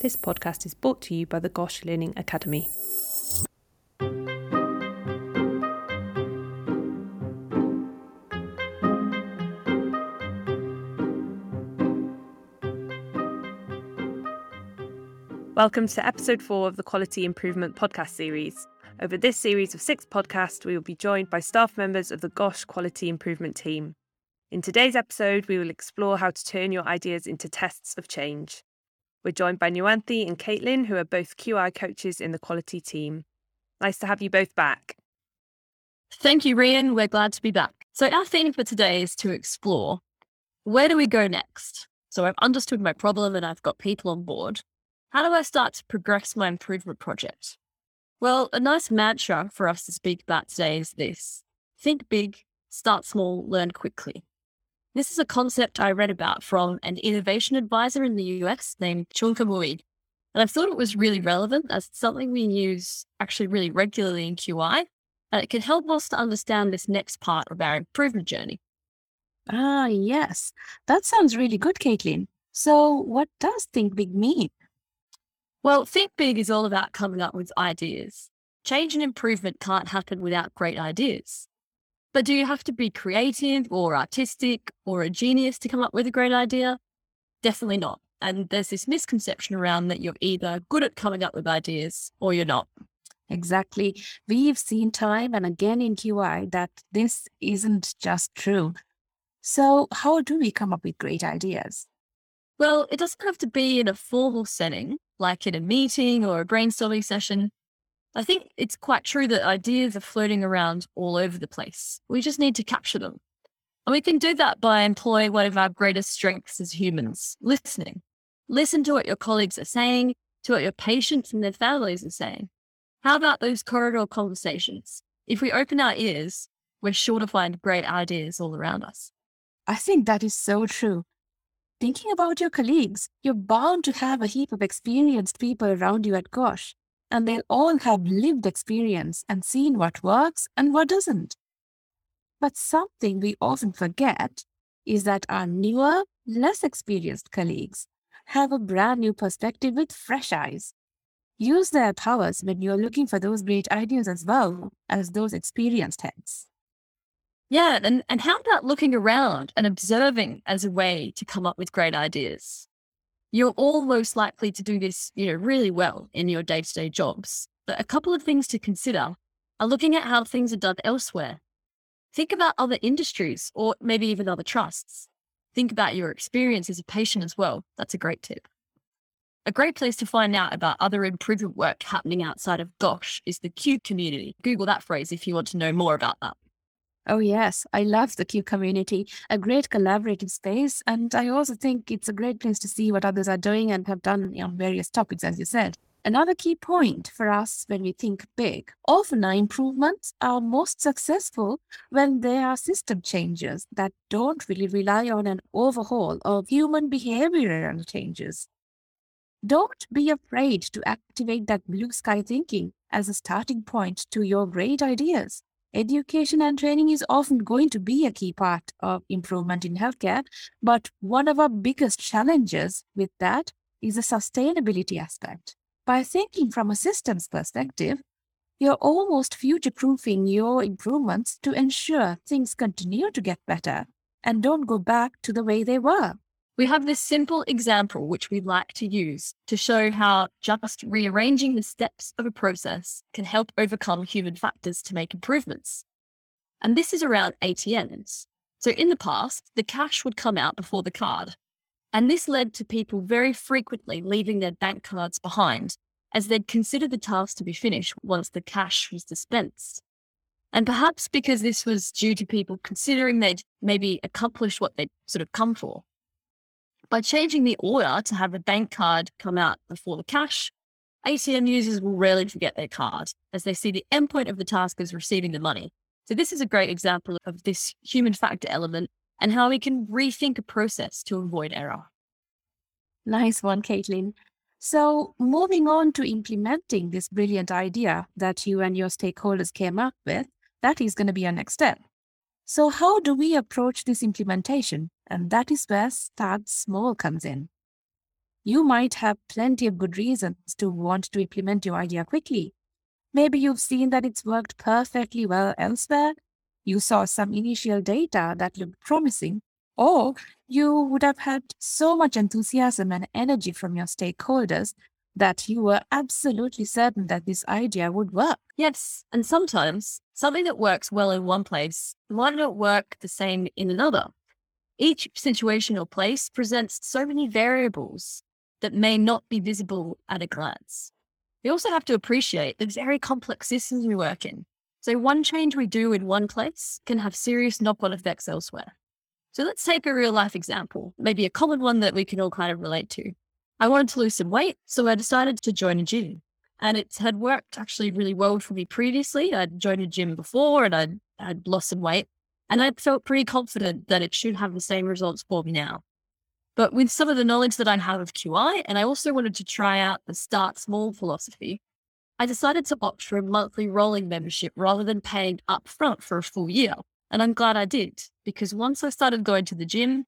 This podcast is brought to you by the Gosh Learning Academy. Welcome to episode four of the Quality Improvement podcast series. Over this series of six podcasts, we will be joined by staff members of the GOSH Quality Improvement team. In today's episode, we will explore how to turn your ideas into tests of change. We're joined by Nuwanthi and Caitlin, who are both QI coaches in the quality team. Nice to have you both back. Thank you, Rian. We're glad to be back. So, our theme for today is to explore where do we go next? So, I've understood my problem and I've got people on board. How do I start to progress my improvement project? Well, a nice mantra for us to speak about today is this think big, start small, learn quickly. This is a concept I read about from an innovation advisor in the US named Chunka Mui. And I thought it was really relevant as something we use actually really regularly in QI. And it can help us to understand this next part of our improvement journey. Ah, yes. That sounds really good, Caitlin. So, what does think big mean? Well, Think Big is all about coming up with ideas. Change and improvement can't happen without great ideas. But do you have to be creative or artistic or a genius to come up with a great idea? Definitely not. And there's this misconception around that you're either good at coming up with ideas or you're not. Exactly. We've seen time and again in QI that this isn't just true. So, how do we come up with great ideas? Well, it doesn't have to be in a formal setting like in a meeting or a brainstorming session, I think it's quite true that ideas are floating around all over the place. We just need to capture them. And we can do that by employing one of our greatest strengths as humans listening. Listen to what your colleagues are saying, to what your patients and their families are saying. How about those corridor conversations? If we open our ears, we're sure to find great ideas all around us. I think that is so true thinking about your colleagues, you're bound to have a heap of experienced people around you at Gosh, and they'll all have lived experience and seen what works and what doesn't. But something we often forget is that our newer, less experienced colleagues have a brand new perspective with fresh eyes. Use their powers when you're looking for those great ideas as well as those experienced heads. Yeah. And, and how about looking around and observing as a way to come up with great ideas? You're all most likely to do this, you know, really well in your day to day jobs. But a couple of things to consider are looking at how things are done elsewhere. Think about other industries or maybe even other trusts. Think about your experience as a patient as well. That's a great tip. A great place to find out about other improvement work happening outside of GOSH is the Q community. Google that phrase if you want to know more about that. Oh, yes. I love the Q community, a great collaborative space. And I also think it's a great place to see what others are doing and have done on various topics, as you said. Another key point for us when we think big, often our improvements are most successful when they are system changes that don't really rely on an overhaul of human behavioral changes. Don't be afraid to activate that blue sky thinking as a starting point to your great ideas. Education and training is often going to be a key part of improvement in healthcare, but one of our biggest challenges with that is the sustainability aspect. By thinking from a systems perspective, you're almost future proofing your improvements to ensure things continue to get better and don't go back to the way they were. We have this simple example which we like to use to show how just rearranging the steps of a process can help overcome human factors to make improvements. And this is around ATMs. So in the past, the cash would come out before the card. And this led to people very frequently leaving their bank cards behind as they'd consider the task to be finished once the cash was dispensed. And perhaps because this was due to people considering they'd maybe accomplished what they'd sort of come for. By changing the order to have a bank card come out before the cash, ATM users will rarely forget their card as they see the endpoint of the task as receiving the money. So this is a great example of this human factor element and how we can rethink a process to avoid error. Nice one, Caitlin. So, moving on to implementing this brilliant idea that you and your stakeholders came up with, that is going to be our next step. So, how do we approach this implementation? And that is where Start Small comes in. You might have plenty of good reasons to want to implement your idea quickly. Maybe you've seen that it's worked perfectly well elsewhere. You saw some initial data that looked promising, or you would have had so much enthusiasm and energy from your stakeholders that you were absolutely certain that this idea would work. Yes. And sometimes something that works well in one place might not work the same in another. Each situation or place presents so many variables that may not be visible at a glance. We also have to appreciate the very complex systems we work in. So one change we do in one place can have serious knock-on effects elsewhere. So let's take a real life example, maybe a common one that we can all kind of relate to. I wanted to lose some weight, so I decided to join a gym. And it had worked actually really well for me previously. I'd joined a gym before and I'd, I'd lost some weight. And I felt pretty confident that it should have the same results for me now. But with some of the knowledge that I have of QI, and I also wanted to try out the start small philosophy, I decided to opt for a monthly rolling membership rather than paying upfront for a full year. And I'm glad I did, because once I started going to the gym,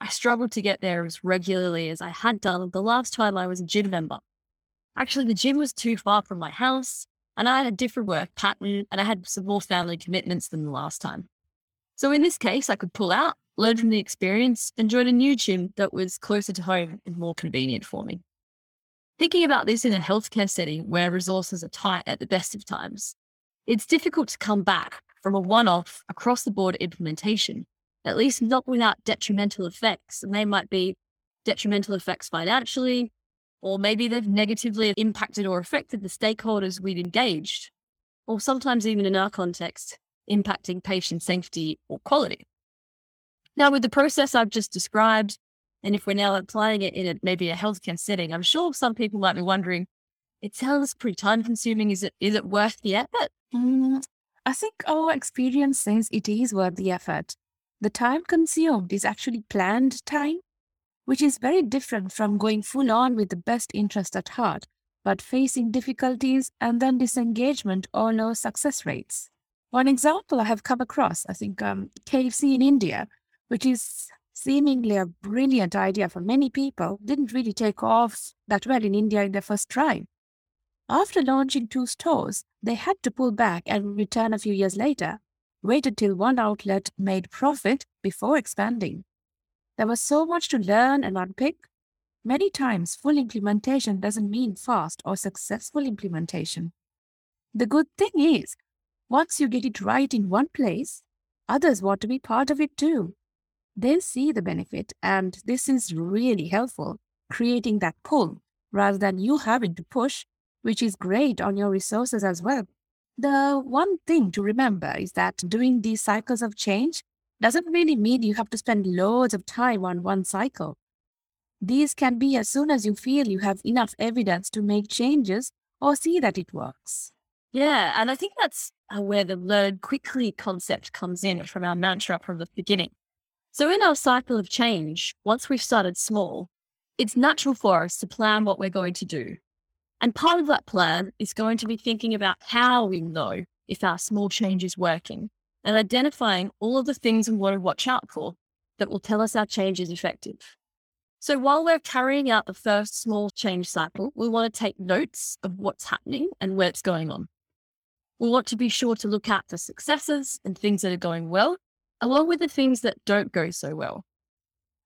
I struggled to get there as regularly as I had done the last time I was a gym member. Actually, the gym was too far from my house, and I had a different work pattern, and I had some more family commitments than the last time. So in this case, I could pull out, learn from the experience, and join a new gym that was closer to home and more convenient for me. Thinking about this in a healthcare setting where resources are tight at the best of times, it's difficult to come back from a one off across the board implementation, at least not without detrimental effects. And they might be detrimental effects financially, or maybe they've negatively impacted or affected the stakeholders we'd engaged, or sometimes even in our context, impacting patient safety or quality. Now, with the process I've just described, and if we're now applying it in a, maybe a healthcare setting, I'm sure some people might be wondering, it sounds pretty time consuming. Is it is it worth the effort? Mm, I think our experience says it is worth the effort. The time consumed is actually planned time, which is very different from going full on with the best interest at heart, but facing difficulties and then disengagement or low success rates. One example I have come across, I think um, KFC in India, which is seemingly a brilliant idea for many people, didn't really take off that well in India in their first try. After launching two stores, they had to pull back and return a few years later, waited till one outlet made profit before expanding. There was so much to learn and unpick. Many times, full implementation doesn't mean fast or successful implementation. The good thing is, once you get it right in one place, others want to be part of it too. They see the benefit, and this is really helpful, creating that pull rather than you having to push, which is great on your resources as well. The one thing to remember is that doing these cycles of change doesn't really mean you have to spend loads of time on one cycle. These can be as soon as you feel you have enough evidence to make changes or see that it works. Yeah, and I think that's uh, where the learn quickly concept comes in from our mantra from the beginning. So, in our cycle of change, once we've started small, it's natural for us to plan what we're going to do. And part of that plan is going to be thinking about how we know if our small change is working and identifying all of the things we want to watch out for that will tell us our change is effective. So while we're carrying out the first small change cycle, we want to take notes of what's happening and where it's going on. We want to be sure to look out for successes and things that are going well, along with the things that don't go so well.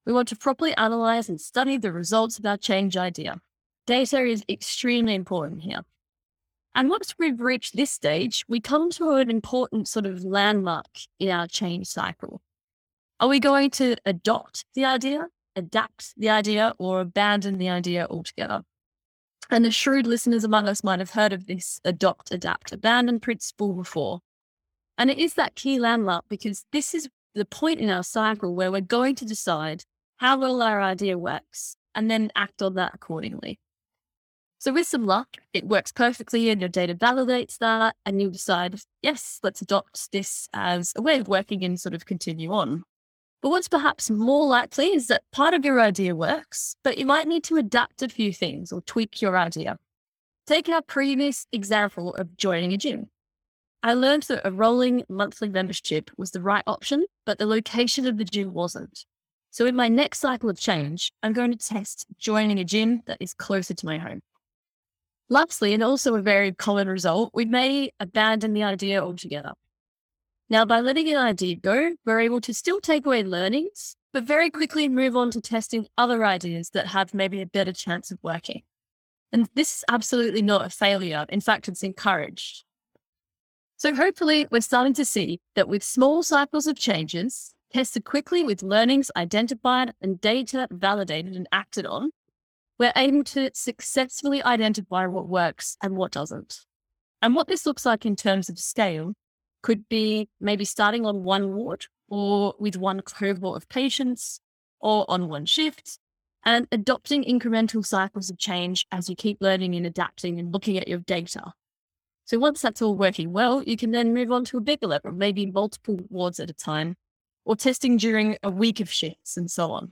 We want to properly analyze and study the results of our change idea. Data is extremely important here. And once we've reached this stage, we come to an important sort of landmark in our change cycle. Are we going to adopt the idea, adapt the idea, or abandon the idea altogether? And the shrewd listeners among us might have heard of this adopt, adapt, abandon principle before. And it is that key landmark because this is the point in our cycle where we're going to decide how well our idea works and then act on that accordingly. So with some luck, it works perfectly and your data validates that and you decide, yes, let's adopt this as a way of working and sort of continue on. But what's perhaps more likely is that part of your idea works, but you might need to adapt a few things or tweak your idea. Take our previous example of joining a gym. I learned that a rolling monthly membership was the right option, but the location of the gym wasn't. So in my next cycle of change, I'm going to test joining a gym that is closer to my home. Lastly, and also a very common result, we may abandon the idea altogether. Now, by letting an idea go, we're able to still take away learnings, but very quickly move on to testing other ideas that have maybe a better chance of working. And this is absolutely not a failure. In fact, it's encouraged. So hopefully we're starting to see that with small cycles of changes, tested quickly with learnings identified and data validated and acted on, we're able to successfully identify what works and what doesn't. And what this looks like in terms of scale could be maybe starting on one ward or with one cohort of patients or on one shift and adopting incremental cycles of change as you keep learning and adapting and looking at your data. So once that's all working well, you can then move on to a bigger level, maybe multiple wards at a time, or testing during a week of shifts and so on.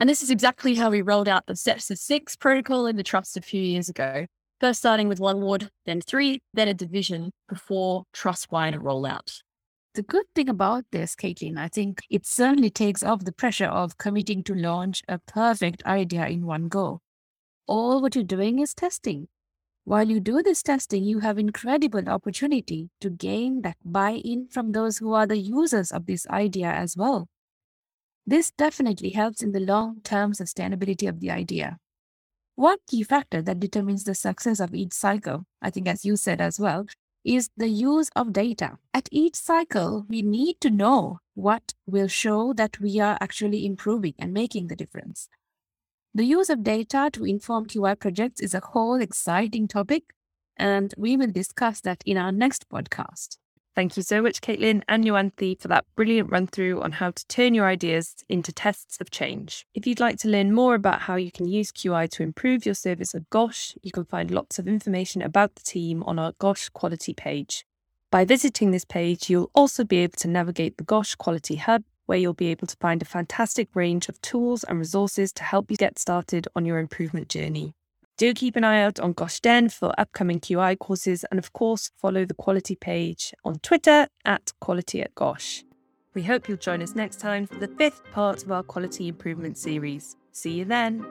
And this is exactly how we rolled out the Sepsis Six protocol in the Trust a few years ago. First starting with one ward, then three, then a division before trust-wide rollout. The good thing about this, Caitlin, I think it certainly takes off the pressure of committing to launch a perfect idea in one go. All what you're doing is testing. While you do this testing, you have incredible opportunity to gain that buy-in from those who are the users of this idea as well. This definitely helps in the long-term sustainability of the idea. One key factor that determines the success of each cycle, I think as you said as well, is the use of data. At each cycle, we need to know what will show that we are actually improving and making the difference. The use of data to inform QI projects is a whole exciting topic, and we will discuss that in our next podcast. Thank you so much, Caitlin and Nuwanthi, for that brilliant run through on how to turn your ideas into tests of change. If you'd like to learn more about how you can use QI to improve your service at GOSH, you can find lots of information about the team on our GOSH quality page. By visiting this page, you'll also be able to navigate the GOSH Quality Hub, where you'll be able to find a fantastic range of tools and resources to help you get started on your improvement journey. Do keep an eye out on GOSHDEN for upcoming QI courses and, of course, follow the quality page on Twitter at Quality at Gosh. We hope you'll join us next time for the fifth part of our quality improvement series. See you then.